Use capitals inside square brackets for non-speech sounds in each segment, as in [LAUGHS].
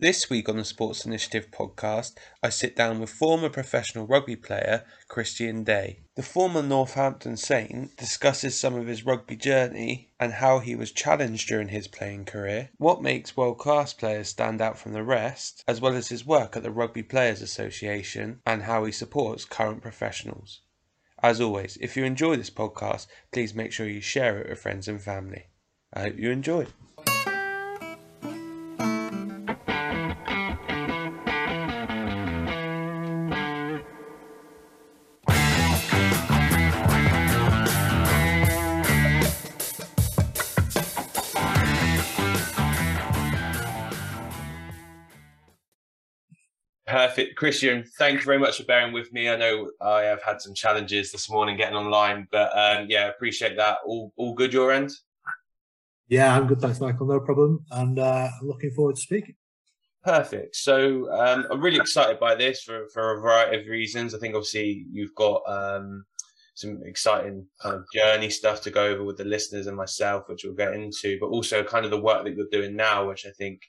This week on the Sports Initiative podcast, I sit down with former professional rugby player Christian Day. The former Northampton Saint discusses some of his rugby journey and how he was challenged during his playing career, what makes world class players stand out from the rest, as well as his work at the Rugby Players Association and how he supports current professionals. As always, if you enjoy this podcast, please make sure you share it with friends and family. I hope you enjoy. Christian, thank you very much for bearing with me. I know I have had some challenges this morning getting online, but um, yeah, appreciate that. All all good your end? Yeah, I'm good. Thanks, Michael. No problem. And uh, I'm looking forward to speaking. Perfect. So um, I'm really excited by this for, for a variety of reasons. I think obviously you've got um, some exciting kind of journey stuff to go over with the listeners and myself, which we'll get into, but also kind of the work that you're doing now, which I think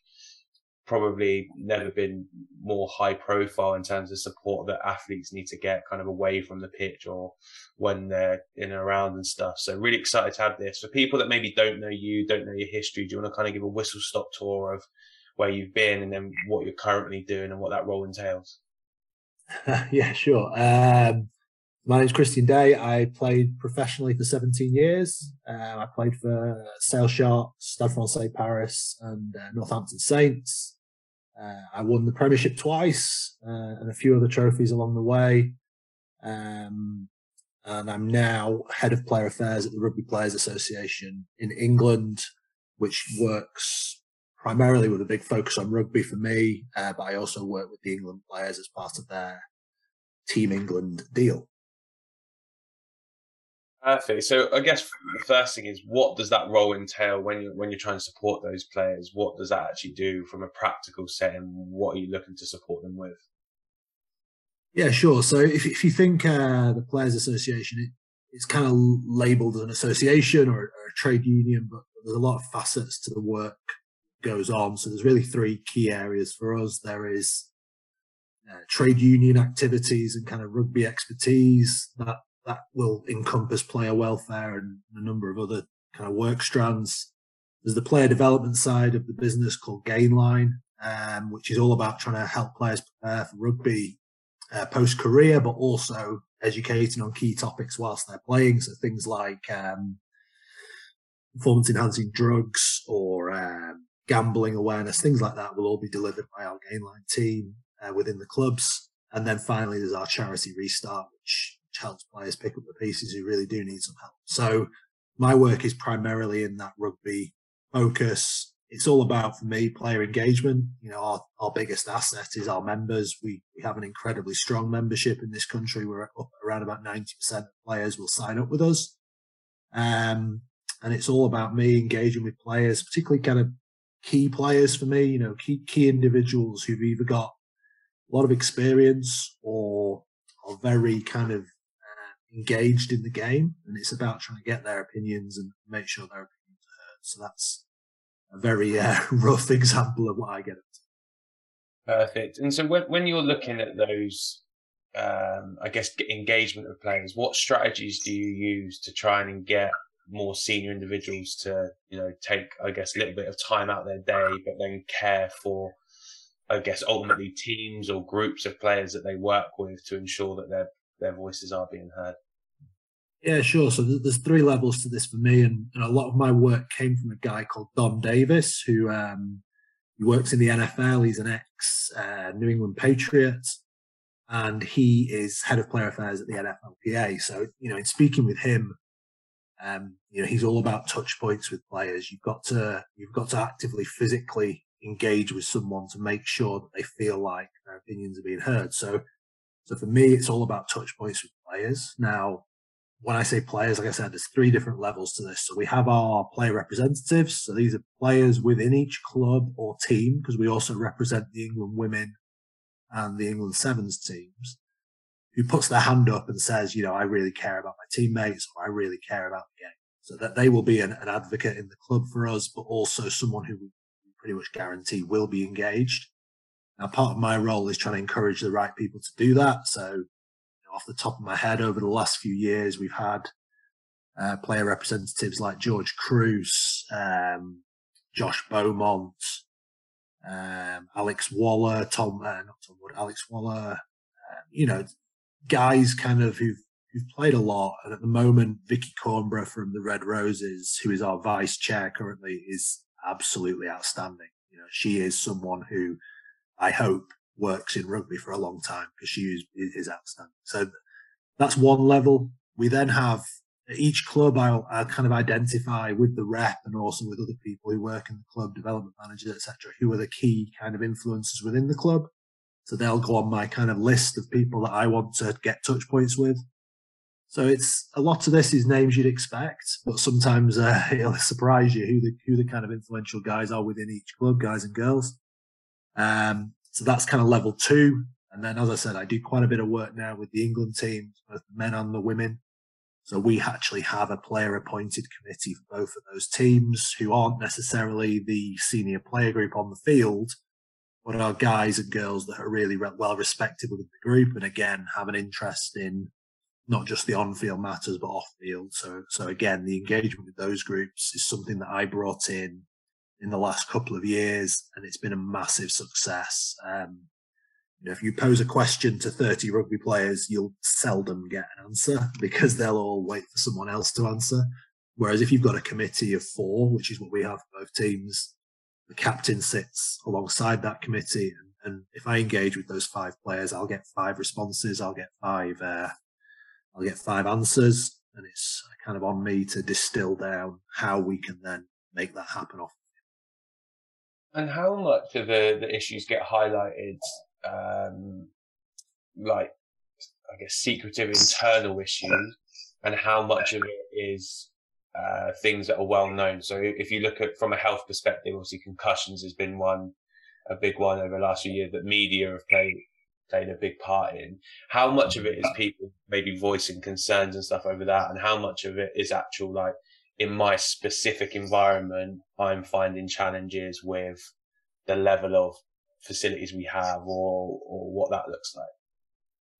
probably never been more high profile in terms of support that athletes need to get kind of away from the pitch or when they're in and around and stuff. So really excited to have this. For people that maybe don't know you, don't know your history, do you want to kind of give a whistle stop tour of where you've been and then what you're currently doing and what that role entails? [LAUGHS] yeah, sure. Um, my name's Christian Day. I played professionally for 17 years. Uh, I played for Sale Sharks, Stade Francais Paris, and uh, Northampton Saints. Uh, I won the Premiership twice uh, and a few other trophies along the way. Um, and I'm now head of player affairs at the Rugby Players Association in England, which works primarily with a big focus on rugby for me, uh, but I also work with the England players as part of their Team England deal. Perfect. So I guess the first thing is what does that role entail when you when you're trying to support those players? What does that actually do from a practical setting? What are you looking to support them with? Yeah, sure. So if if you think uh, the Players Association, it, it's kind of labelled as an association or, or, a trade union, but there's a lot of facets to the work goes on. So there's really three key areas for us. There is uh, trade union activities and kind of rugby expertise that that will encompass player welfare and a number of other kind of work strands. There's the player development side of the business called Gainline, um, which is all about trying to help players prepare for rugby uh, post career, but also educating on key topics whilst they're playing. So things like um, performance enhancing drugs or um, gambling awareness, things like that will all be delivered by our Gainline team uh, within the clubs. And then finally, there's our charity restart, which helps players pick up the pieces who really do need some help. So my work is primarily in that rugby focus. It's all about for me player engagement. You know, our, our biggest asset is our members. We we have an incredibly strong membership in this country. We're up around about ninety percent of players will sign up with us. Um, and it's all about me engaging with players, particularly kind of key players for me. You know, key key individuals who've either got a lot of experience or are very kind of engaged in the game, and it's about trying to get their opinions and make sure their opinions are heard. So that's a very uh, [LAUGHS] rough example of what I get. Perfect. And so when, when you're looking at those, um, I guess, engagement of players, what strategies do you use to try and get more senior individuals to, you know, take, I guess, a little bit of time out their day, but then care for, I guess, ultimately teams or groups of players that they work with to ensure that they're their voices are being heard. Yeah, sure. So there's three levels to this for me, and, and a lot of my work came from a guy called Don Davis, who um, he works in the NFL. He's an ex uh, New England Patriot, and he is head of player affairs at the NFLPA. So you know, in speaking with him, um, you know, he's all about touch points with players. You've got to you've got to actively, physically engage with someone to make sure that they feel like their opinions are being heard. So so for me, it's all about touch points with players. Now, when I say players, like I said, there's three different levels to this. So we have our player representatives. So these are players within each club or team, because we also represent the England women and the England sevens teams, who puts their hand up and says, you know, I really care about my teammates or I really care about the game. So that they will be an, an advocate in the club for us, but also someone who we pretty much guarantee will be engaged. Now, part of my role is trying to encourage the right people to do that. So, you know, off the top of my head, over the last few years, we've had uh, player representatives like George Kruis, um, Josh Beaumont, um, Alex Waller, Tom, uh, not Tom Wood, Alex Waller, uh, you know, guys kind of who've, who've played a lot. And at the moment, Vickii Cornborough from the Red Roses, who is our vice chair currently, is absolutely outstanding. You know, she is someone who I hope works in rugby for a long time because she is, is outstanding. So that's one level. We then have each club I'll, kind of identify with the rep and also with other people who work in the club, development managers, etc., who are the key kind of influences within the club. So they'll go on my kind of list of people that I want to get touch points with. So it's a lot of this is names you'd expect, but sometimes uh, [LAUGHS] it'll surprise you who the who the kind of influential guys are within each club, guys and girls. Um, so that's kind of level two. And then, as I said, I do quite a bit of work now with the England team, both the men and the women. So we actually have a player appointed committee for both of those teams who aren't necessarily the senior player group on the field, but are guys and girls that are really well respected within the group and again have an interest in not just the on-field matters but off-field. So, so again, the engagement with those groups is something that I brought in in the last couple of years, and it's been a massive success. Um, you know, if you pose a question to 30 rugby players, you'll seldom get an answer because they'll all wait for someone else to answer. Whereas if you've got a committee of four, which is what we have for both teams, the captain sits alongside that committee. And, and if I engage with those five players, I'll get five responses. I'll get five, uh, I'll get five answers. And it's kind of on me to distill down how we can then make that happen off. And how much of the, the issues get highlighted um, like I guess secretive internal issues, and how much of it is uh, things that are well known. So if you look at from a health perspective, obviously concussions has been one a big one over the last few years that media have played played a big part in. How much of it is people maybe voicing concerns and stuff over that, and how much of it is actual like in my specific environment, I'm finding challenges with the level of facilities we have or or what that looks like?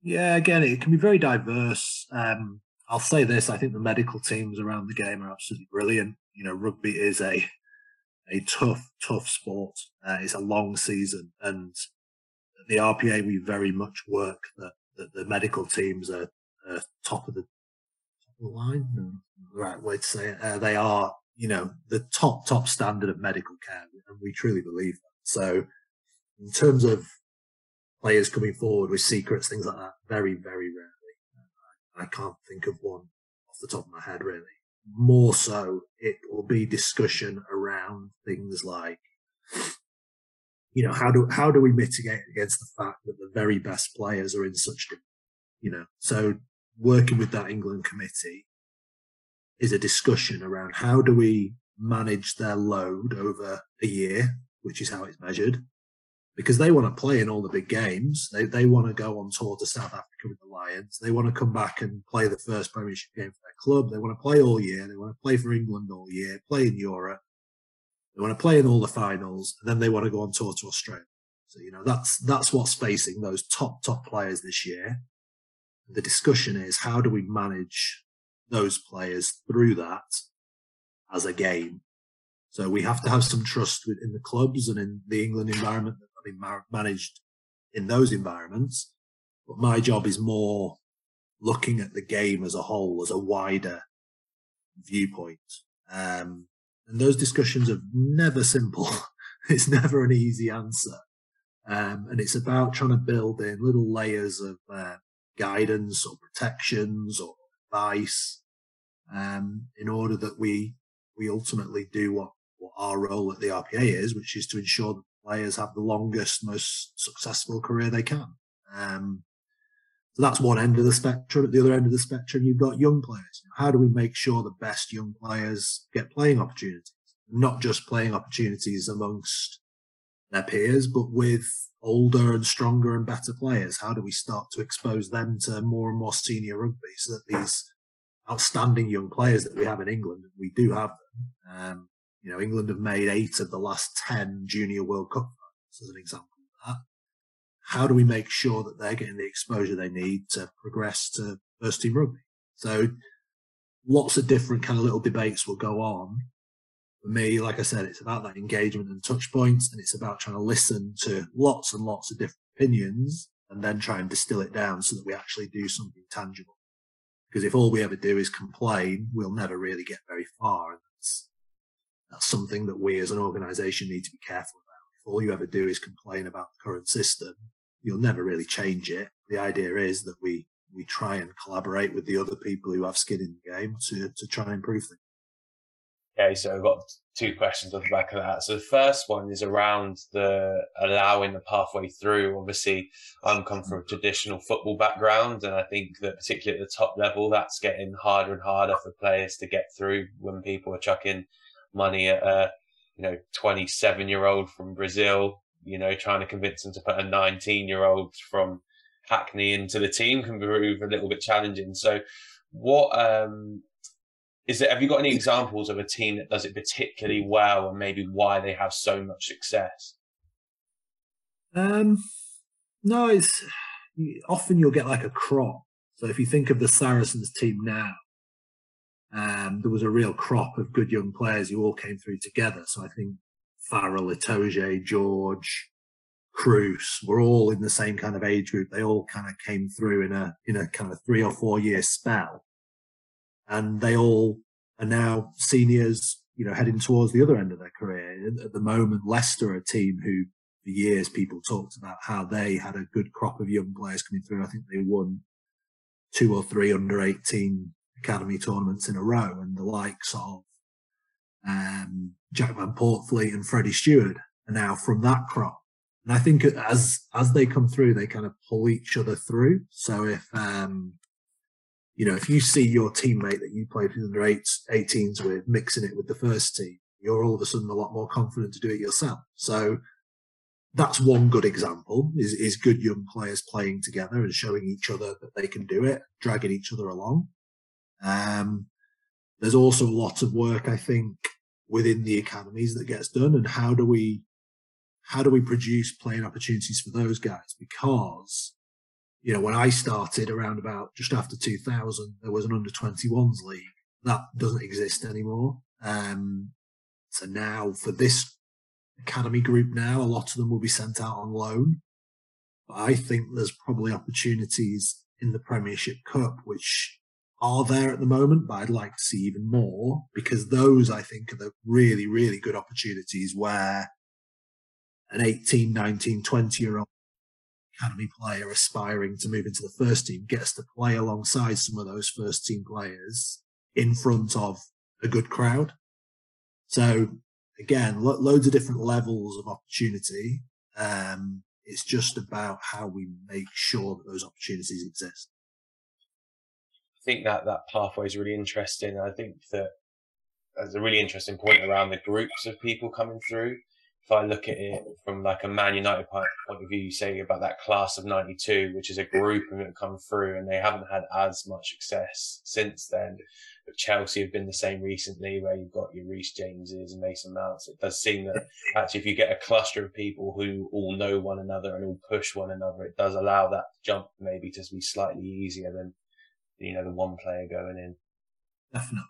Yeah, again, it can be very diverse. Um, I'll say this: I think the medical teams around the game are absolutely brilliant. You know, rugby is a a tough, tough sport. Uh, it's a long season, and the RPA we very much work that, that the medical teams are, are top of the line. Right way to say it. Uh, they are, you know, the top top standard of medical care, and we truly believe that. So in terms of players coming forward with secrets, things like that, very, very rarely. I can't think of one off the top of my head, really. More so, it will be discussion around things like, you know, how do how do we mitigate against the fact that the very best players are in such, you know, so working with that England committee is a discussion around how do we manage their load over a year, which is how it's measured, because they want to play in all the big games. They they want to go on tour to South Africa with the Lions. They want to come back and play the first Premiership game for their club. They want to play all year. They want to play for England all year, play in Europe. They want to play in all the finals, and then they want to go on tour to Australia. So you know that's that's what's facing those top top players this year. The discussion is how do we manage those players through that as a game. So we have to have some trust in the clubs and in the England environment that have been managed in those environments. But my job is more looking at the game as a whole, as a wider viewpoint. Um, and those discussions are never simple. [LAUGHS] it's never an easy answer. Um, and it's about trying to build in little layers of uh, guidance or protections or advice um, in order that we we ultimately do what, what our role at the RPA is, which is to ensure that players have the longest, most successful career they can. Um, so that's one end of the spectrum. At the other end of the spectrum, you've got young players. How do we make sure the best young players get playing opportunities? Not just playing opportunities amongst their peers, but with older and stronger and better players. How do we start to expose them to more and more senior rugby so that these outstanding young players that we have in England, we do have them, um, you know, England have made eight of the last 10 junior World Cup finals as an example of that. how do we make sure that they're getting the exposure they need to progress to first team rugby? So lots of different kind of little debates will go on. For me, like I said, it's about that engagement and touch points, and it's about trying to listen to lots and lots of different opinions and then try and distill it down so that we actually do something tangible. Because if all we ever do is complain, we'll never really get very far. And that's, that's something that we as an organization need to be careful about. If all you ever do is complain about the current system, you'll never really change it. The idea is that we, we try and collaborate with the other people who have skin in the game to, to try and improve things. Okay, so I've got two questions off the back of that. So the first one is around the allowing the pathway through. Obviously, I'm come from a traditional football background, and I think that particularly at the top level, that's getting harder and harder for players to get through when people are chucking money at a you know 27 year old from Brazil, you know, trying to convince them to put a 19 year old from Hackney into the team can prove a little bit challenging. So, what um, is there, have you got any examples of a team that does it particularly well and maybe why they have so much success? Um, no, it's often you'll get like a crop. So if you think of the Saracens team now, um, there was a real crop of good young players who all came through together. So I think Farrell, Itoje, George, Kruis were all in the same kind of age group. They all kind of came through in a in a kind of three or four year spell and they all are now seniors, you know, heading towards the other end of their career. At the moment, Leicester a team who, for years, people talked about how they had a good crop of young players coming through. I think they won two or three under 18 academy tournaments in a row, and the likes of um, Jack van Poortvliet and Freddie Steward are now from that crop. And I think as as they come through, they kind of pull each other through. So if um, you know, if you see your teammate that you played with under eight, 18s with mixing it with the first team, you're all of a sudden a lot more confident to do it yourself. So that's one good example is, is good young players playing together and showing each other that they can do it, dragging each other along. Um, there's also a lot of work, I think, within the academies that gets done and how do we, how do we produce playing opportunities for those guys? Because you know, when I started around about just after 2000, there was an under 21s league that doesn't exist anymore. Um, so now for this academy group now, a lot of them will be sent out on loan. But I think there's probably opportunities in the Premiership Cup, which are there at the moment, but I'd like to see even more because those I think are the really, really good opportunities where an 18, 19, 20 year old academy player aspiring to move into the first team gets to play alongside some of those first team players in front of a good crowd. So again, lo- loads of different levels of opportunity. Um, it's just about how we make sure that those opportunities exist. I think that that pathway is really interesting. I think that there's a really interesting point around the groups of people coming through if I look at it from like a Man United point of view, you say about that class of 92, which is a group of it come through and they haven't had as much success since then. But Chelsea have been the same recently where you've got your Reece Jameses and Mason Mounts. It does seem that [LAUGHS] actually if you get a cluster of people who all know one another and all push one another, it does allow that jump maybe to be slightly easier than, you know, the one player going in. Definitely.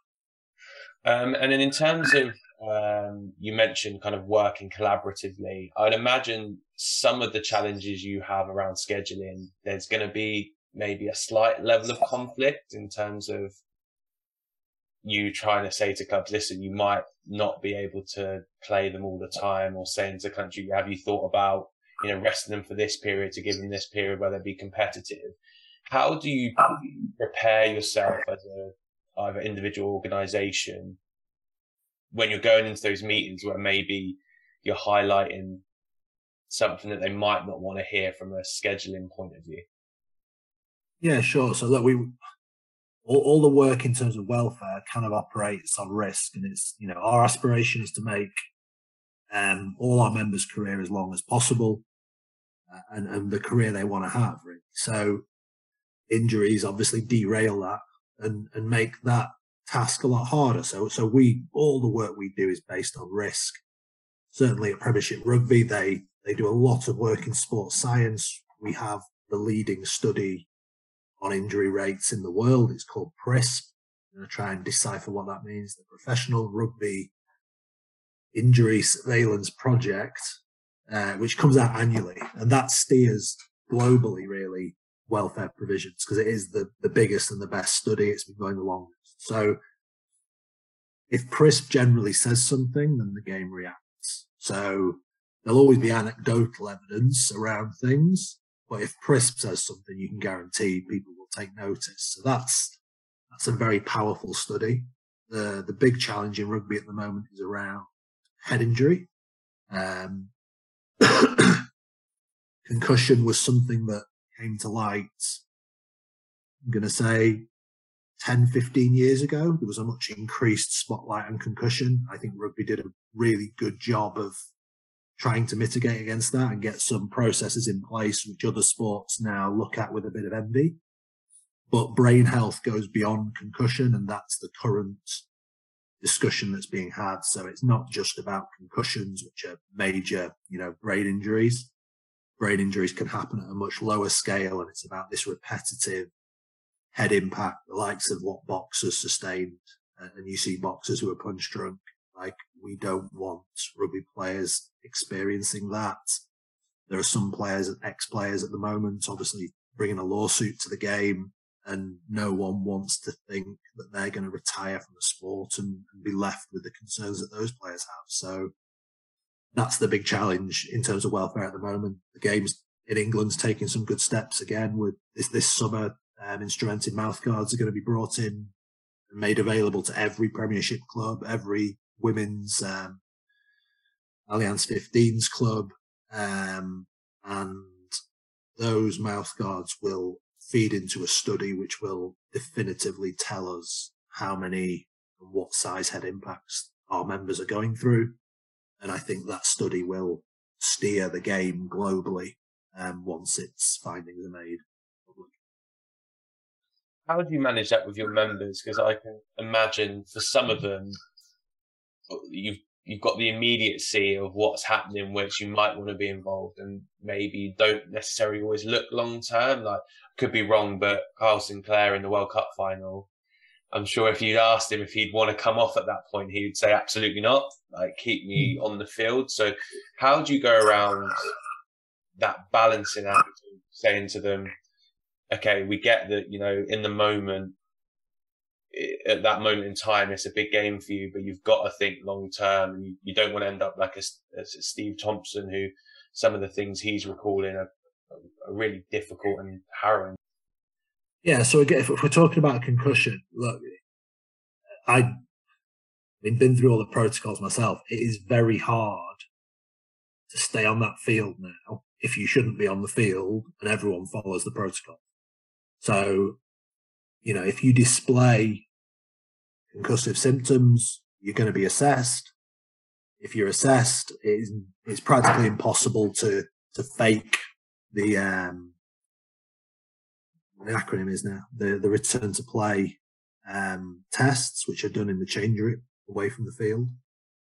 Um, and then in terms of um, you mentioned kind of working collaboratively. I'd imagine some of the challenges you have around scheduling, there's going to be maybe a slight level of conflict in terms of you trying to say to clubs, listen, you might not be able to play them all the time or saying to country, have you thought about, you know, resting them for this period to give them this period where they'll be competitive? How do you prepare yourself as a either individual organization when you're going into those meetings where maybe you're highlighting something that they might not want to hear from a scheduling point of view? Yeah, sure. So look, we all, all, the work in terms of welfare kind of operates on risk, and it's you know our aspiration is to make um, all our members' career as long as possible, uh, and and the career they want to have. Really. So injuries obviously derail that and and make that task a lot harder. So, so we, all the work we do is based on risk. Certainly at Premiership Rugby, they, they do a lot of work in sports science, we have the leading study on injury rates in the world. It's called PRISP. I'm going to try and decipher what that means. The Professional Rugby Injury Surveillance Project, uh, which comes out annually, and that steers globally, really, welfare provisions because it is the, the biggest and the best study. It's been going the longest. So if PRISP generally says something, then the game reacts. So there'll always be anecdotal evidence around things, but if PRISP says something, you can guarantee people will take notice. So that's that's a very powerful study. The the big challenge in rugby at the moment is around head injury. Um, [COUGHS] concussion was something that came to light. I'm going to say 10, 15 years ago. There was a much increased spotlight on concussion. I think rugby did a really good job of trying to mitigate against that and get some processes in place which other sports now look at with a bit of envy. But brain health goes beyond concussion and that's the current discussion that's being had. So it's not just about concussions, which are major, you know, brain injuries. Brain injuries can happen at a much lower scale and it's about this repetitive head impact, the likes of what boxers sustained. Uh, and you see boxers who are punch drunk. Like we don't want rugby players experiencing that. There are some players, and ex-players at the moment, obviously bringing a lawsuit to the game and no one wants to think that they're going to retire from the sport and, and, be left with the concerns that those players have. So that's the big challenge in terms of welfare at the moment. The game's in England's taking some good steps again with this, this summer. Um, instrumented mouthguards are going to be brought in and made available to every Premiership club, every women's um, Allianz 15s club, um, and those mouthguards will feed into a study which will definitively tell us how many and what size head impacts our members are going through. And I think that study will steer the game globally um, once its findings are made public. How do you manage that with your members? Because I can imagine for some of them, you've you've got the immediacy of what's happening, which you might want to be involved, and maybe don't necessarily always look long term. Like, could be wrong, but Kyle Sinckler in the World Cup final, I'm sure if you'd asked him if he'd want to come off at that point, he would say absolutely not. Like, keep me hmm. on the field. So, how do you go around that balancing act, saying to them, okay, we get that, you know, in the moment, at that moment in time, it's a big game for you, but you've got to think long term. You, you don't want to end up like a, a, Steve Thompson, who some of the things he's recalling are, are really difficult and harrowing. Yeah. So again, if we're talking about concussion, look, I, I've been through all the protocols myself. It is very hard to stay on that field now if you shouldn't be on the field and everyone follows the protocol. So you know, if you display concussive symptoms, you're going to be assessed. If you're assessed, it's, it's practically impossible to, to fake the, um, the acronym is now the, the return to play, um, tests, which are done in the change room away from the field.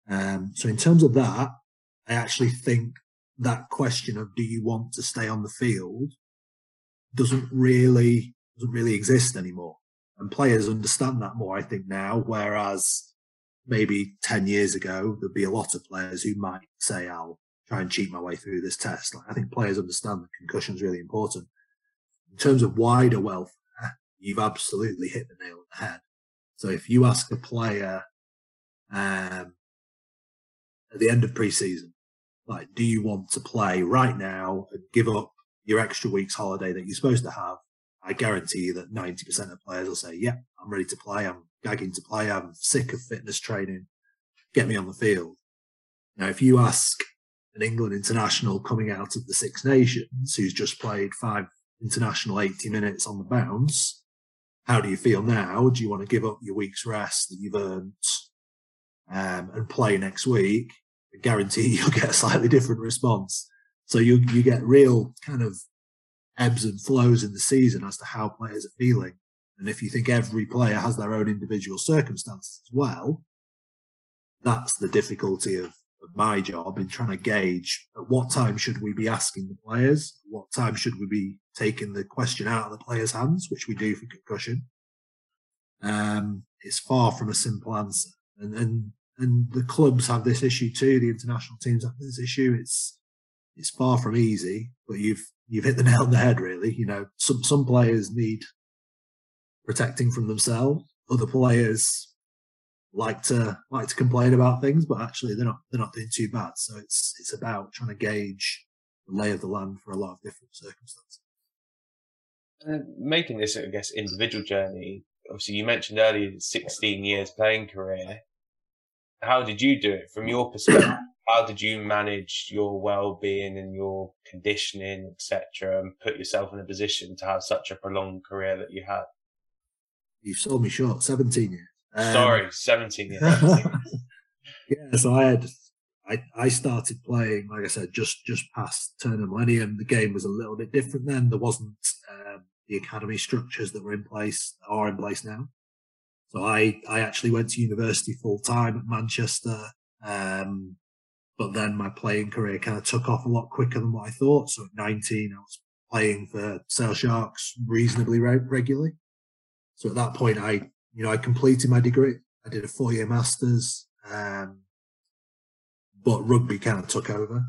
Um, so in terms of that, I actually think that question of do you want to stay on the field doesn't really doesn't really exist anymore. And players understand that more, I think, now. Whereas maybe 10 years ago, there'd be a lot of players who might say, I'll try and cheat my way through this test. Like, I think players understand that concussion is really important. In terms of wider welfare, [LAUGHS] you've absolutely hit the nail on the head. So if you ask a player um, at the end of pre-season, like, do you want to play right now and give up your extra week's holiday that you're supposed to have I guarantee you that 90% of players will say, yeah, I'm ready to play. I'm gagging to play. I'm sick of fitness training. Get me on the field. Now, if you ask an England international coming out of the Six Nations who's just played five international 80 minutes on the bounce, how do you feel now? Do you want to give up your week's rest that you've earned um, and play next week? I guarantee [LAUGHS] you'll get a slightly different response. So you you get real kind of ebbs and flows in the season as to how players are feeling. And if you think every player has their own individual circumstances as well, that's the difficulty of, of my job in trying to gauge at what time should we be asking the players, what time should we be taking the question out of the players' hands, which we do for concussion. Um, it's far from a simple answer, and and and the clubs have this issue too. The international teams have this issue. It's it's far from easy, but you've you've hit the nail on the head. Really, you know, some some players need protecting from themselves. Other players like to like to complain about things, but actually they're not they're not doing too bad. So it's it's about trying to gauge the lay of the land for a lot of different circumstances. And making this, I guess, individual journey. Obviously, you mentioned earlier 16 years playing career. How did you do it from your perspective? How did you manage your well-being and your conditioning, etc., and put yourself in a position to have such a prolonged career that you had? You've sold me short. 17 years. Um, Sorry, 17 years. [LAUGHS] yeah, so I had I, I started playing, like I said, just just past turn of millennium. The game was a little bit different then. There wasn't um, the academy structures that were in place are in place now. So I I actually went to university full time at Manchester, um, but then my playing career kind of took off a lot quicker than what I thought. So at 19, I was playing for Sale Sharks reasonably re- regularly. So at that point, I you know, I completed my degree. I did a four year masters, um, but rugby kind of took over.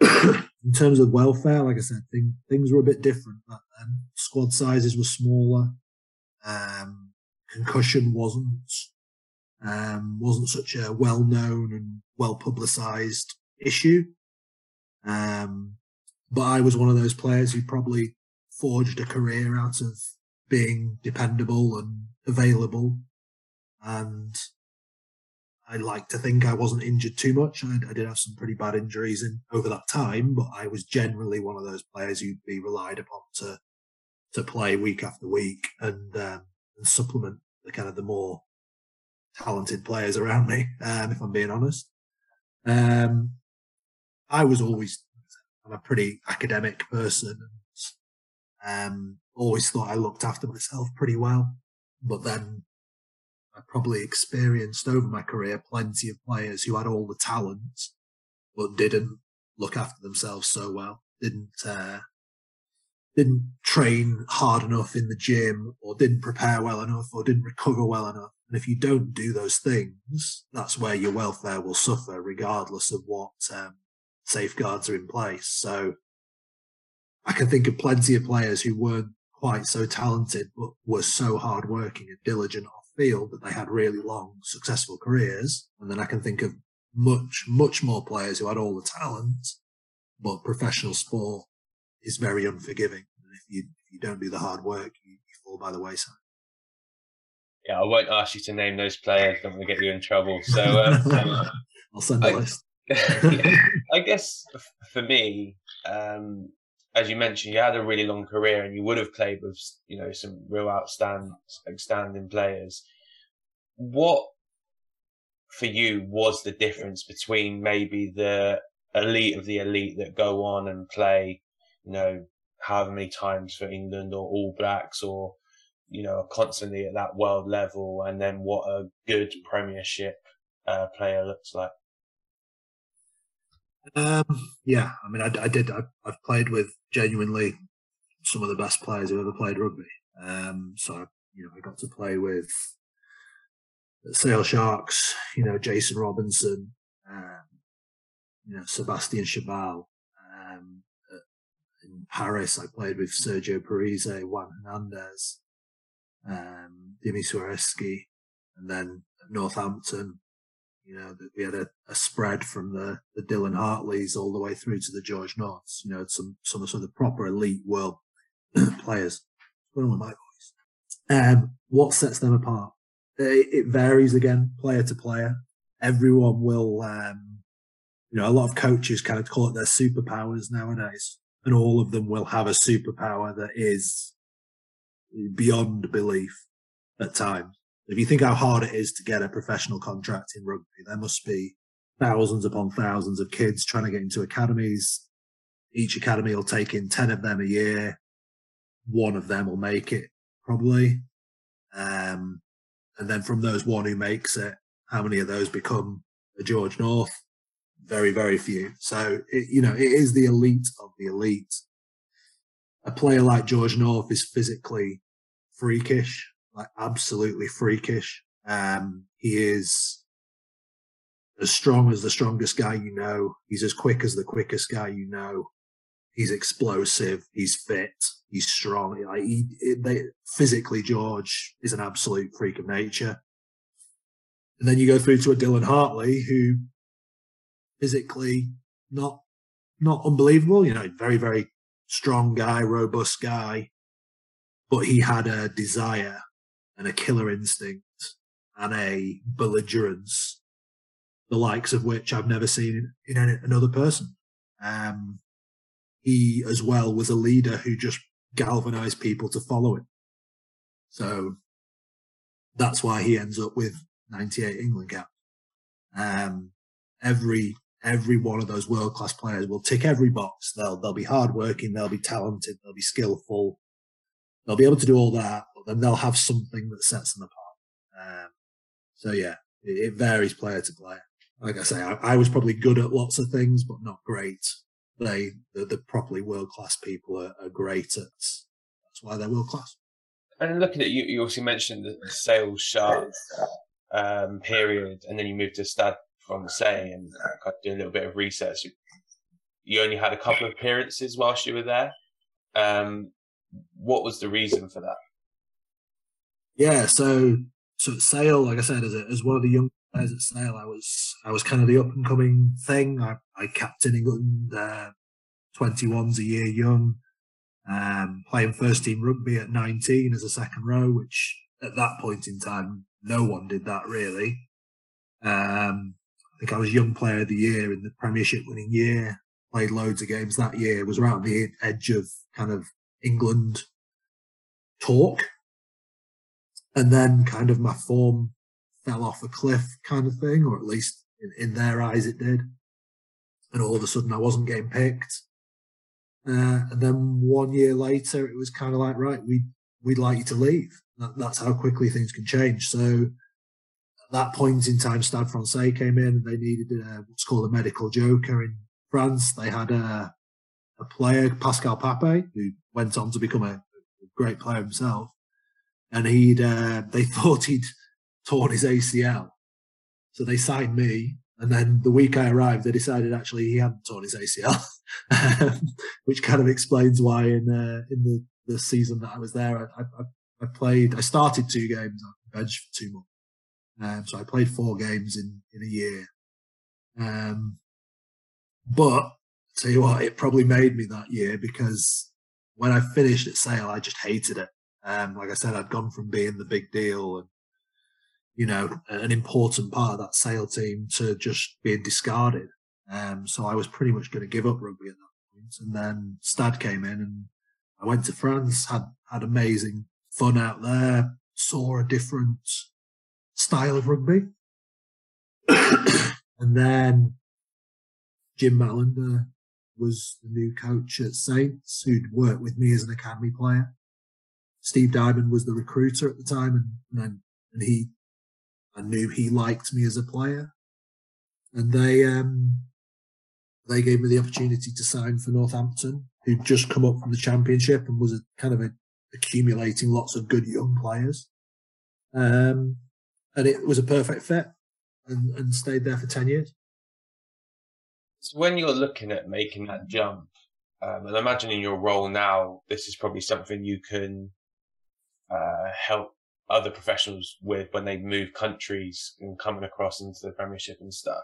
in terms of welfare, like I said, thing, things were a bit different back then. Squad sizes were smaller. Um, concussion wasn't um, wasn't such a well known and well publicised issue. Um, but I was one of those players who probably forged a career out of being dependable and available. And I like to think I wasn't injured too much. I, I, did have some pretty bad injuries in over that time, but I was generally one of those players who'd be relied upon to to play week after week and um, and supplement the kind of the more talented players around me. Um, if I'm being honest, um, I was always I'm a pretty academic person um, always thought I looked after myself pretty well, but then I probably experienced over my career plenty of players who had all the talent, but didn't look after themselves so well, didn't, uh, didn't train hard enough in the gym or didn't prepare well enough or didn't recover well enough. And if you don't do those things, that's where your welfare will suffer regardless of what um, safeguards are in place. So I can think of plenty of players who weren't quite so talented, but were so hardworking and diligent off field that they had really long, successful careers. And then I can think of much, much more players who had all the talent, but professional sport is very unforgiving. And if you if you don't do the hard work, you, you fall by the wayside. Yeah, I won't ask you to name those players. Don't want to get you in trouble. So [LAUGHS] um, I'll send a list. [LAUGHS] yeah, I guess for me, um, as you mentioned, you had a really long career and you would have played with, you know, some real outstanding, outstanding players. What for you was the difference between maybe the elite of the elite that go on and play, you know, however many times for England or All Blacks or, you know, constantly at that world level and then what a good premiership uh, player looks like? Um, yeah, I mean, I, I did. I, have played with genuinely some of the best players who ever played rugby. Um, so you know, I got to play with Sale Sharks. You know, Jason Robinson. Um, you know, Sebastian Chabal. Um, in Paris, I played with Sergio Parisse, Juan Hernandez, um, Dimi Szarzewski, and then Northampton, you know, we had a, a, spread from the, the Dylan Hartleys all the way through to the George Norths, you know, some, some of the proper elite world [CLEARS THROAT] players. What's going on my voice? Um, what sets them apart? It, it, varies again, player to player. Everyone will, um, you know, a lot of coaches kind of call it their superpowers nowadays, and all of them will have a superpower that is beyond belief at times. If you think how hard it is to get a professional contract in rugby, there must be thousands upon thousands of kids trying to get into academies. Each academy will take in 10 of them a year. One of them will make it probably. Um, and then from those one who makes it, how many of those become a George North, very, very few. So, it, you know, it is the elite of the elite. A player like George North is physically freakish, like absolutely freakish. Um, he is as strong as the strongest guy you know. He's as quick as the quickest guy you know. He's explosive. He's fit. He's strong. Like he, they, physically, George is an absolute freak of nature. And then you go through to a Dylan Hartley, who physically not not unbelievable. You know, very very strong guy, robust guy, but he had a desire and a killer instinct and a belligerence, the likes of which I've never seen in, another person. Um, he as well was a leader who just galvanized people to follow him. So that's why he ends up with 98 England caps. Um, every every one of those world class players will tick every box. They'll they'll be hardworking, they'll be talented, they'll be skillful, they'll be able to do all that, but then they'll have something that sets them apart. Um, so yeah, it, it, varies player to player. Like I say, I, I, was probably good at lots of things, but not great. They the, the properly world class people are, are great at. That's why they're world class. And looking at you, you also mentioned the sales Sharks um, period, and then you moved to Stade Francais and uh, did a little bit of research. You only had a couple of appearances whilst you were there. Um, what was the reason for that? Yeah, so so at Sale, like I said, as, a, as one of the young players at Sale, I was I was kind of the up and coming thing. I, I captain England, uh, 21s a year young, um, playing first team rugby at 19 as a second row, which at that point in time no one did that really. Um, I think I was young player of the year in the Premiership winning year. Played loads of games that year. Was around the edge of kind of England talk, and then kind of my form fell off a cliff, kind of thing, or at least in, in their eyes it did. And all of a sudden, I wasn't getting picked. Uh, and then one year later, it was kind of like, right, we we'd like you to leave. That, that's how quickly things can change. So at that point in time, Stade Francais came in and they needed a, what's called a medical joker in France. They had a, a player, Pascal Pape, who went on to become a, a great player himself. And he'd, uh, they [LAUGHS] thought he'd torn his ACL. So they signed me. And then the week I arrived, they decided actually he hadn't torn his ACL, [LAUGHS] which kind of explains why in uh, in the, the season that I was there, I, I, I played, I started two games on the bench for two months. Um, so I played four games in, in a year. Um, but I'll tell you what, it probably made me that year because when I finished at Sale, I just hated it. Um, like I said, I'd gone from being the big deal and, you know, an important part of that Sale team to just being discarded. Um, so I was pretty much going to give up rugby at that point. And then Stade came in and I went to France, had, had amazing fun out there, saw a different style of rugby. [COUGHS] and then Jim Mallinder was the new coach at Saints who'd worked with me as an academy player. Steve Diamond was the recruiter at the time and, and, and he, I knew he liked me as a player. And they, um, they gave me the opportunity to sign for Northampton, who'd just come up from the championship and was kind of a accumulating lots of good young players. Um, and it was a perfect fit and, and stayed there for 10 years. So when you're looking at making that jump, um, and imagining your role now, this is probably something you can uh, help other professionals with when they move countries and coming across into the Premiership and stuff.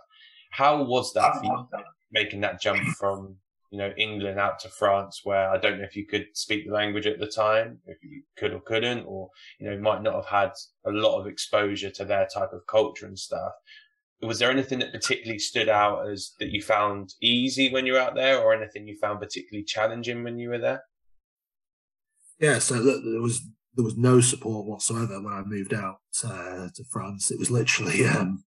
How was that for you, making that jump [CLEARS THROAT] from you know, England out to France, where I don't know if you could speak the language at the time, if you could or couldn't, or, you know, might not have had a lot of exposure to their type of culture and stuff. Was there anything that particularly stood out as that you found easy when you were out there, or anything you found particularly challenging when you were there? Yeah, so there was there was no support whatsoever when I moved out uh, to France. It was literally [LAUGHS] um,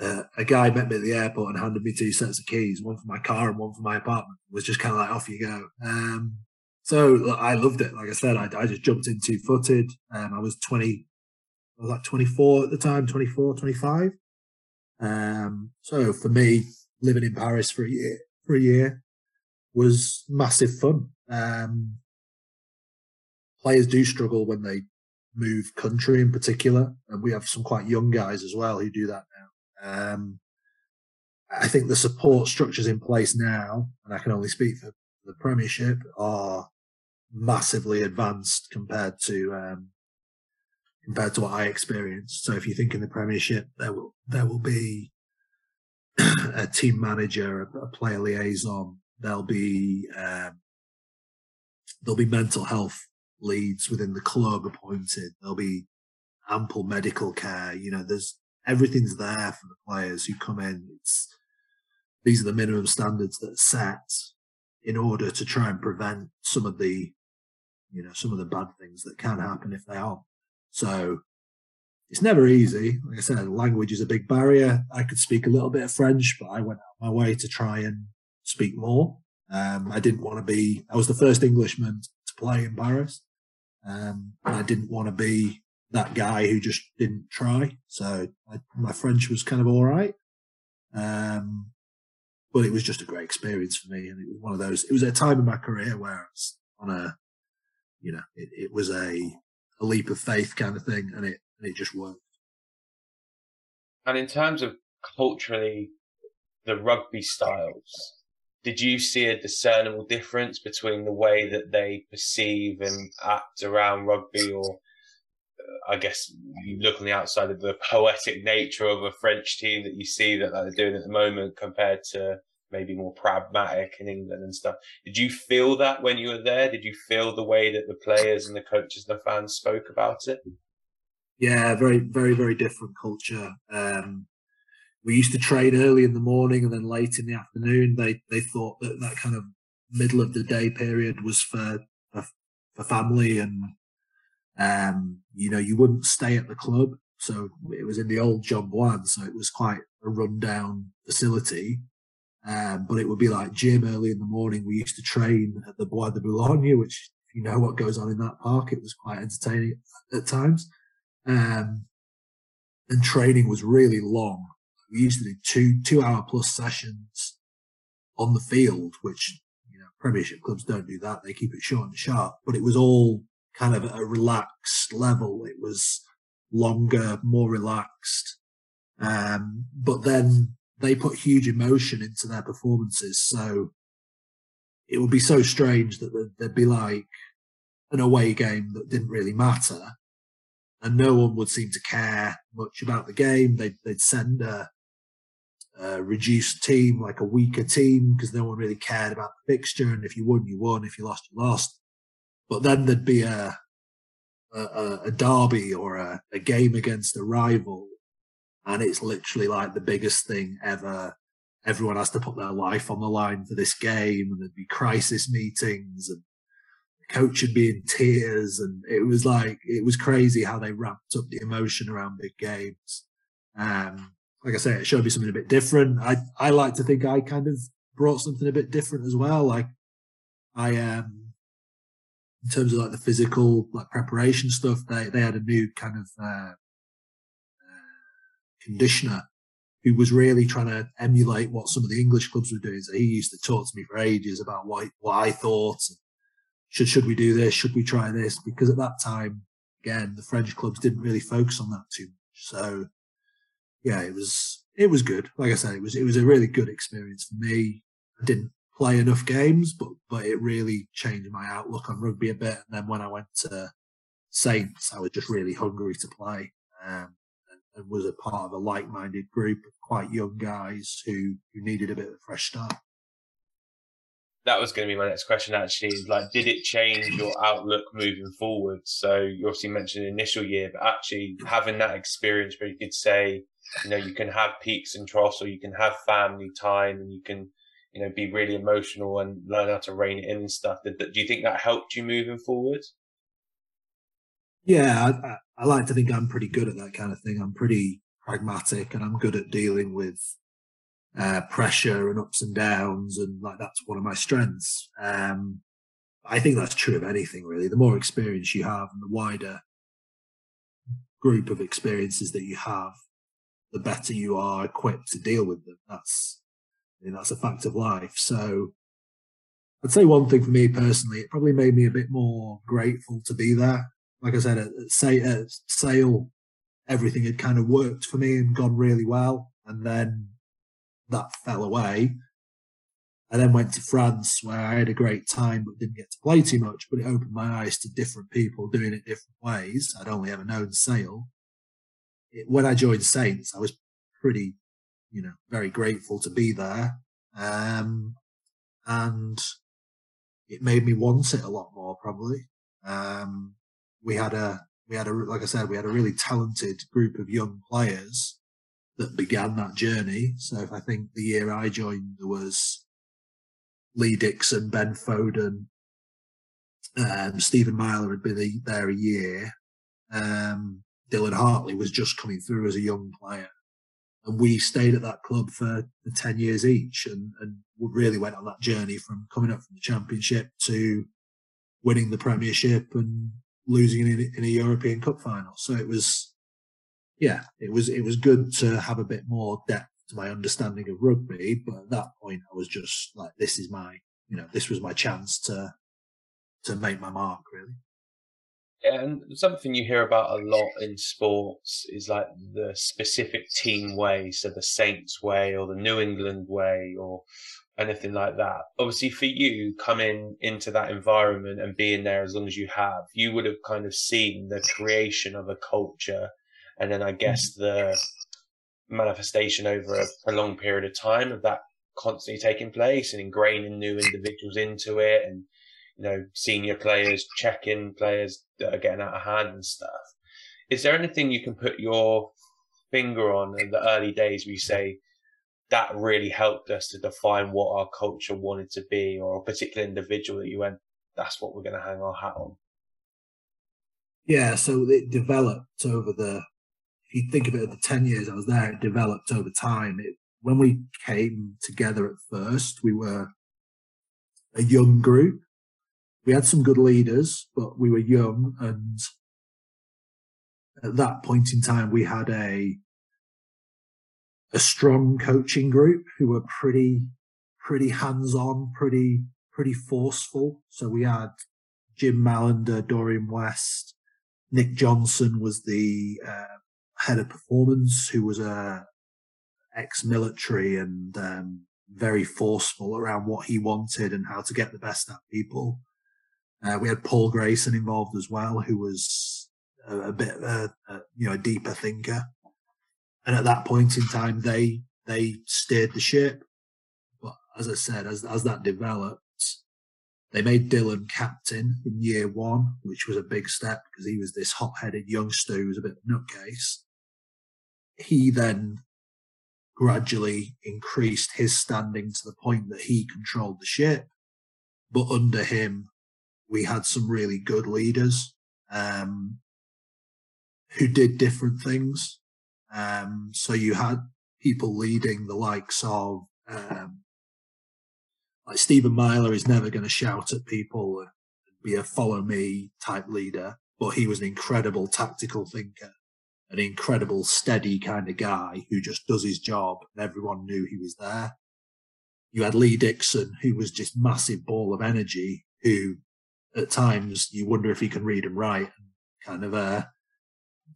uh, a guy met me at the airport and handed me two sets of keys, one for my car and one for my apartment. It was just kind of like, off you go. Um, so look, I loved it. Like I said, I, I just jumped in two footed. Um, I was 20, I was like 24 at the time, 24, 25. Um, so for me, living in Paris for a year for a year was massive fun. Um, players do struggle when they move country in particular, and we have some quite young guys as well who do that now. Um, I think the support structures in place now, and I can only speak for the Premiership, are massively advanced compared to um, compared to what I experienced. So if you think in the Premiership, there will there will be [CLEARS THROAT] a team manager, a, player liaison. There'll be um, there'll be mental health leads within the club appointed. There'll be ample medical care. You know, there's everything's there for the players who come in. It's these are the minimum standards that are set in order to try and prevent some of the you know some of the bad things that can happen if they are. So it's never easy. Like I said, language is a big barrier. I could speak a little bit of French, but I went out my way to try and speak more. Um, I didn't want to be. I was the first Englishman to play in Paris, um, I didn't want to be that guy who just didn't try. So I, my French was kind of all right, um, but it was just a great experience for me, and it was one of those. It was a time in my career where I was on a, you know, it, it was a a leap of faith kind of thing, and it and it just worked. And in terms of culturally, the rugby styles, did you see a discernible difference between the way that they perceive and act around rugby, or uh, I guess you look on the outside of the poetic nature of a French team that you see that they're doing at the moment compared to maybe more pragmatic in England and stuff. Did you feel that when you were there? Did you feel the way that the players and the coaches and the fans spoke about it? Yeah, very, very, very different culture. Um, we used to train early in the morning and then late in the afternoon. They they thought that that kind of middle of the day period was for for, for family and um, you know you wouldn't stay at the club. So it was in the old Jean-Bouin, so it was quite a rundown facility. Um, but it would be like gym early in the morning. We used to train at the Bois de Boulogne, which, you know what goes on in that park, it was quite entertaining at times. Um, and training was really long. We used to do two, two hour plus sessions on the field, which, you know, premiership clubs don't do that. They keep it short and sharp, but it was all kind of a relaxed level. It was longer, more relaxed. Um, but then they put huge emotion into their performances. So it would be so strange that there'd be like an away game that didn't really matter, and no one would seem to care much about the game. They'd, they'd send a, a reduced team, like a weaker team, because no one really cared about the fixture. And if you won, you won. If you lost, you lost. But then there'd be a a, a derby or a, a game against a rival and it's literally like the biggest thing ever. Everyone has to put their life on the line for this game, and there'd be crisis meetings, and the coach would be in tears, and it was like it was crazy how they ramped up the emotion around big games. Um, like I say, it showed me something a bit different. I I like to think I kind of brought something a bit different as well. Like I um in terms of like the physical like preparation stuff, they they had a new kind of uh, conditioner who was really trying to emulate what some of the English clubs were doing. So he used to talk to me for ages about what, what I thought. Should, should we do this? Should we try this? Because at that time, again, the French clubs didn't really focus on that too much. So yeah, it was, it was good. Like I said, it was, it was a really good experience for me. I didn't play enough games, but, but it really changed my outlook on rugby a bit. And then when I went to Saints, I was just really hungry to play. Um, and was a part of a like-minded group of quite young guys who who needed a bit of a fresh start. That was going to be my next question. Actually, is like, did it change your outlook moving forward? So you obviously mentioned initial year, but actually having that experience where you could say, you know, you can have peaks and troughs, or you can have family time, and you can, you know, be really emotional and learn how to rein it in and stuff. Do you think that helped you moving forward? Yeah, I, I like to think I'm pretty good at that kind of thing. I'm pretty pragmatic and I'm good at dealing with uh, pressure and ups and downs, and like that's one of my strengths. Um, I think that's true of anything really. The more experience you have, and the wider group of experiences that you have, the better you are equipped to deal with them. That's I mean, that's a fact of life. So I'd say one thing for me personally, it probably made me a bit more grateful to be there. Like I said, at, at, Sale, everything had kind of worked for me and gone really well. And then that fell away. I then went to France where I had a great time but didn't get to play too much, but it opened my eyes to different people doing it different ways. I'd only ever known Sale. When I joined Saints, I was pretty, you know, very grateful to be there. Um, and it made me want it a lot more probably. Um, we had a, we had a, like I said, we had a really talented group of young players that began that journey. So if I think the year I joined, there was Lee Dickson, Ben Foden, um, Stephen Myler had been there a year. Um, Dylan Hartley was just coming through as a young player. And we stayed at that club for, for 10 years each and, and really went on that journey from coming up from the championship to winning the premiership and losing in, in a European Cup final. So it was, yeah, it was it was good to have a bit more depth to my understanding of rugby. But at that point, I was just like, this is my, you know, this was my chance to to make my mark, really. And something you hear about a lot in sports is like the specific team way, so the Saints way or the New England way or anything like that. Obviously, for you coming into that environment and being there as long as you have, you would have kind of seen the creation of a culture and then I mm. guess the manifestation over a prolonged period of time of that constantly taking place and ingraining new individuals into it and you know senior players checking players that are getting out of hand and stuff is there anything you can put your finger on in the early days you say that really helped us to define what our culture wanted to be or a particular individual that you went that's what we're going to hang our hat on yeah so it developed over the if you think of it, the 10 years I was there, it developed over time. It, when we came together at first, we were a young group. We had some good leaders, but we were young. And at that point in time, we had a, a strong coaching group who were pretty, pretty hands on, pretty, pretty forceful. So we had Jim Mallinder, Dorian West, Nick Johnson was the uh, head of performance who was a ex-military and um, very forceful around what he wanted and how to get the best out of people. Uh, we had Paul Grayson involved as well, who was a, a bit, uh, a, you know, a deeper thinker. And at that point in time, they they steered the ship. But as I said, as as that developed, they made Dylan captain in year one, which was a big step because he was this hot-headed youngster who was a bit nutcase he then gradually increased his standing to the point that he controlled the ship. But under him, we had some really good leaders um, who did different things. Um, so you had people leading the likes of um, like Stephen Myler is never going to shout at people and be a follow me type leader, but he was an incredible tactical thinker an incredible, steady kind of guy who just does his job and everyone knew he was there. You had Lee Dickson, who was just massive ball of energy, who at times you wonder if he can read and write and kind of uh,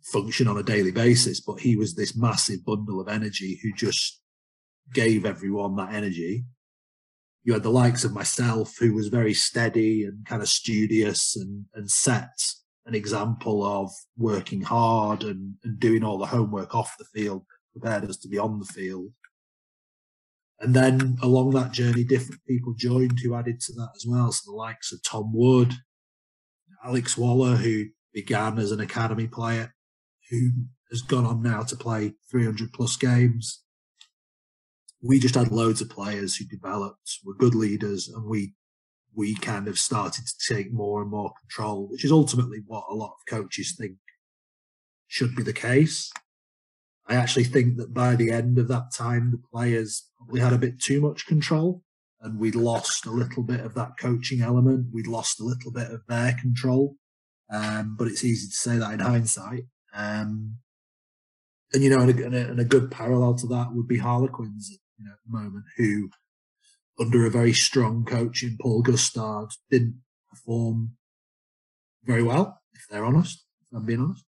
function on a daily basis. But he was this massive bundle of energy who just gave everyone that energy. You had the likes of myself, who was very steady and kind of studious and, and set an example of working hard and, and doing all the homework off the field prepared us to be on the field. And then along that journey, different people joined who added to that as well. So the likes of Tom Wood, Alex Waller, who began as an academy player, who has gone on now to play 300 plus games. We just had loads of players who developed, were good leaders, and we we kind of started to take more and more control, which is ultimately what a lot of coaches think should be the case. I actually think that by the end of that time, the players probably had a bit too much control and we'd lost a little bit of that coaching element. We'd lost a little bit of their control. Um, but it's easy to say that in hindsight. Um, and you know, and a, and a, and a good parallel to that would be Harlequins, you know, at the moment, who under a very strong coach in Paul Gustard didn't perform very well, if they're honest, if I'm being honest.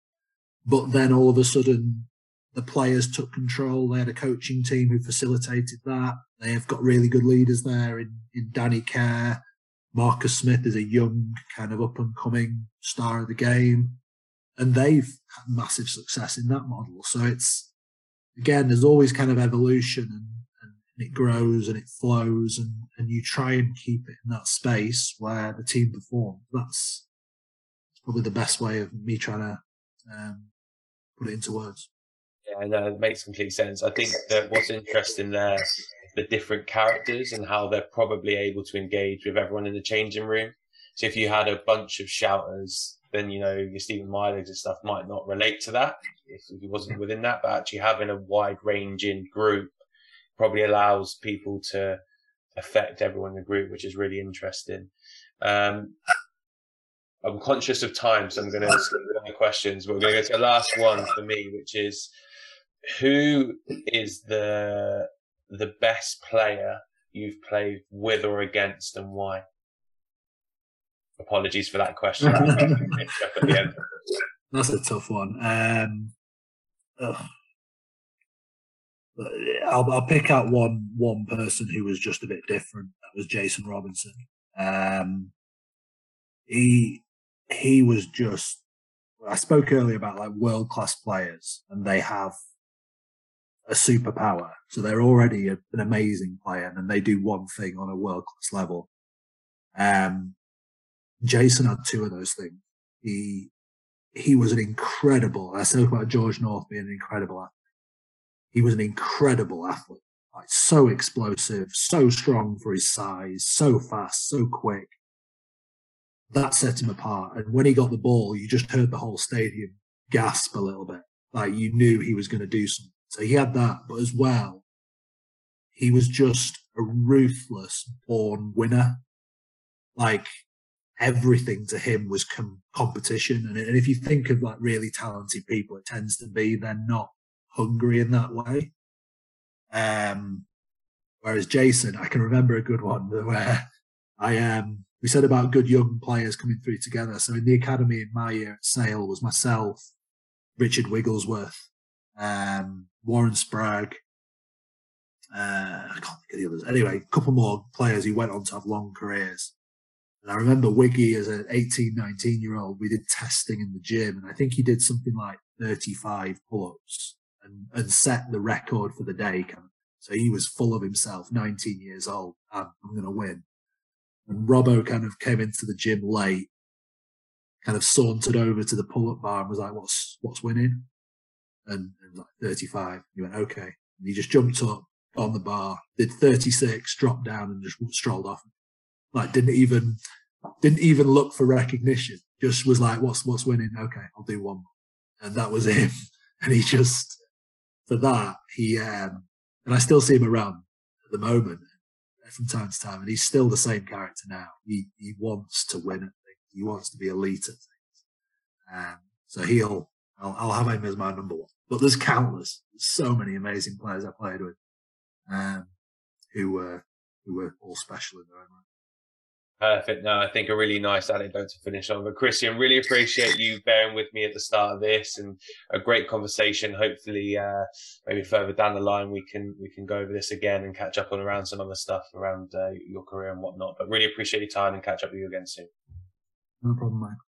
But then all of a sudden, the players took control. They had a coaching team who facilitated that. They have got really good leaders there in, in Danny Care. Marcus Smith is a young, kind of up and coming star of the game. And they've had massive success in that model. So it's, again, there's always kind of evolution and, and it grows and it flows and, and you try and keep it in that space where the team perform. That's probably the best way of me trying to um, put it into words. Yeah, no, it makes complete sense. I think that what's interesting there, the different characters and how they're probably able to engage with everyone in the changing room. So if you had a bunch of shouters, then you know your Stephen Mylers and stuff might not relate to that if he wasn't within that. But actually having a wide ranging group probably allows people to affect everyone in the group, which is really interesting. Um, I'm conscious of time, so I'm going to skip the questions. But we're going to go to the last one for me, which is who is the the best player you've played with or against, and why? Apologies for that question. [LAUGHS] That's a tough one. Um, I'll, I'll, pick out one one person who was just a bit different. That was Jason Robinson. Um, he he was just. I spoke earlier about like world class players, and they have a superpower. So they're already a, an amazing player, and they do one thing on a world class level. Um, Jason had two of those things. He he was an incredible. I spoke about George North being an incredible athlete. He was an incredible athlete, like so explosive, so strong for his size, so fast, so quick that set him apart. And when he got the ball, you just heard the whole stadium gasp a little bit. Like you knew he was going to do something. So he had that, but as well, he was just a ruthless born winner. Like everything to him was com- competition. And, and if you think of like really talented people, it tends to be they're not hungry in that way. Um, whereas Jason, I can remember a good one [LAUGHS] where I um we said about good young players coming through together. So in the academy in my year at Sale was myself, Richard Wigglesworth, um, Warren Sprague. Uh, I can't think of the others. Anyway, a couple more players who went on to have long careers. And I remember Wiggy as an 18, 19 year old, we did testing in the gym and I think he did something like 35 pull-ups and, and set the record for the day. So he was full of himself, 19 years old. I'm, I'm going to win. And Robbo kind of came into the gym late, kind of sauntered over to the pull-up bar and was like, "What's what's winning?" And, and like 35. He went, "Okay." And he just jumped up on the bar, did 36, dropped down, and just strolled off. Like didn't even didn't even look for recognition. Just was like, "What's what's winning?" Okay, I'll do one. More. And that was [LAUGHS] him. And he just for that he um, and I still see him around at the moment from time to time, and he's still the same character now. He he wants to win at things. He wants to be elite at things. Um, so he'll I'll, I'll have him as my number one. But there's countless, so many amazing players I played with, um, who were who were all special in their own right. Perfect. No, I think a really nice anecdote to finish on. But Christian, really appreciate you bearing with me at the start of this and a great conversation. Hopefully, uh, maybe further down the line we can we can go over this again and catch up on around some other stuff around uh, your career and whatnot. But really appreciate your time and catch up with you again soon. No problem, mate.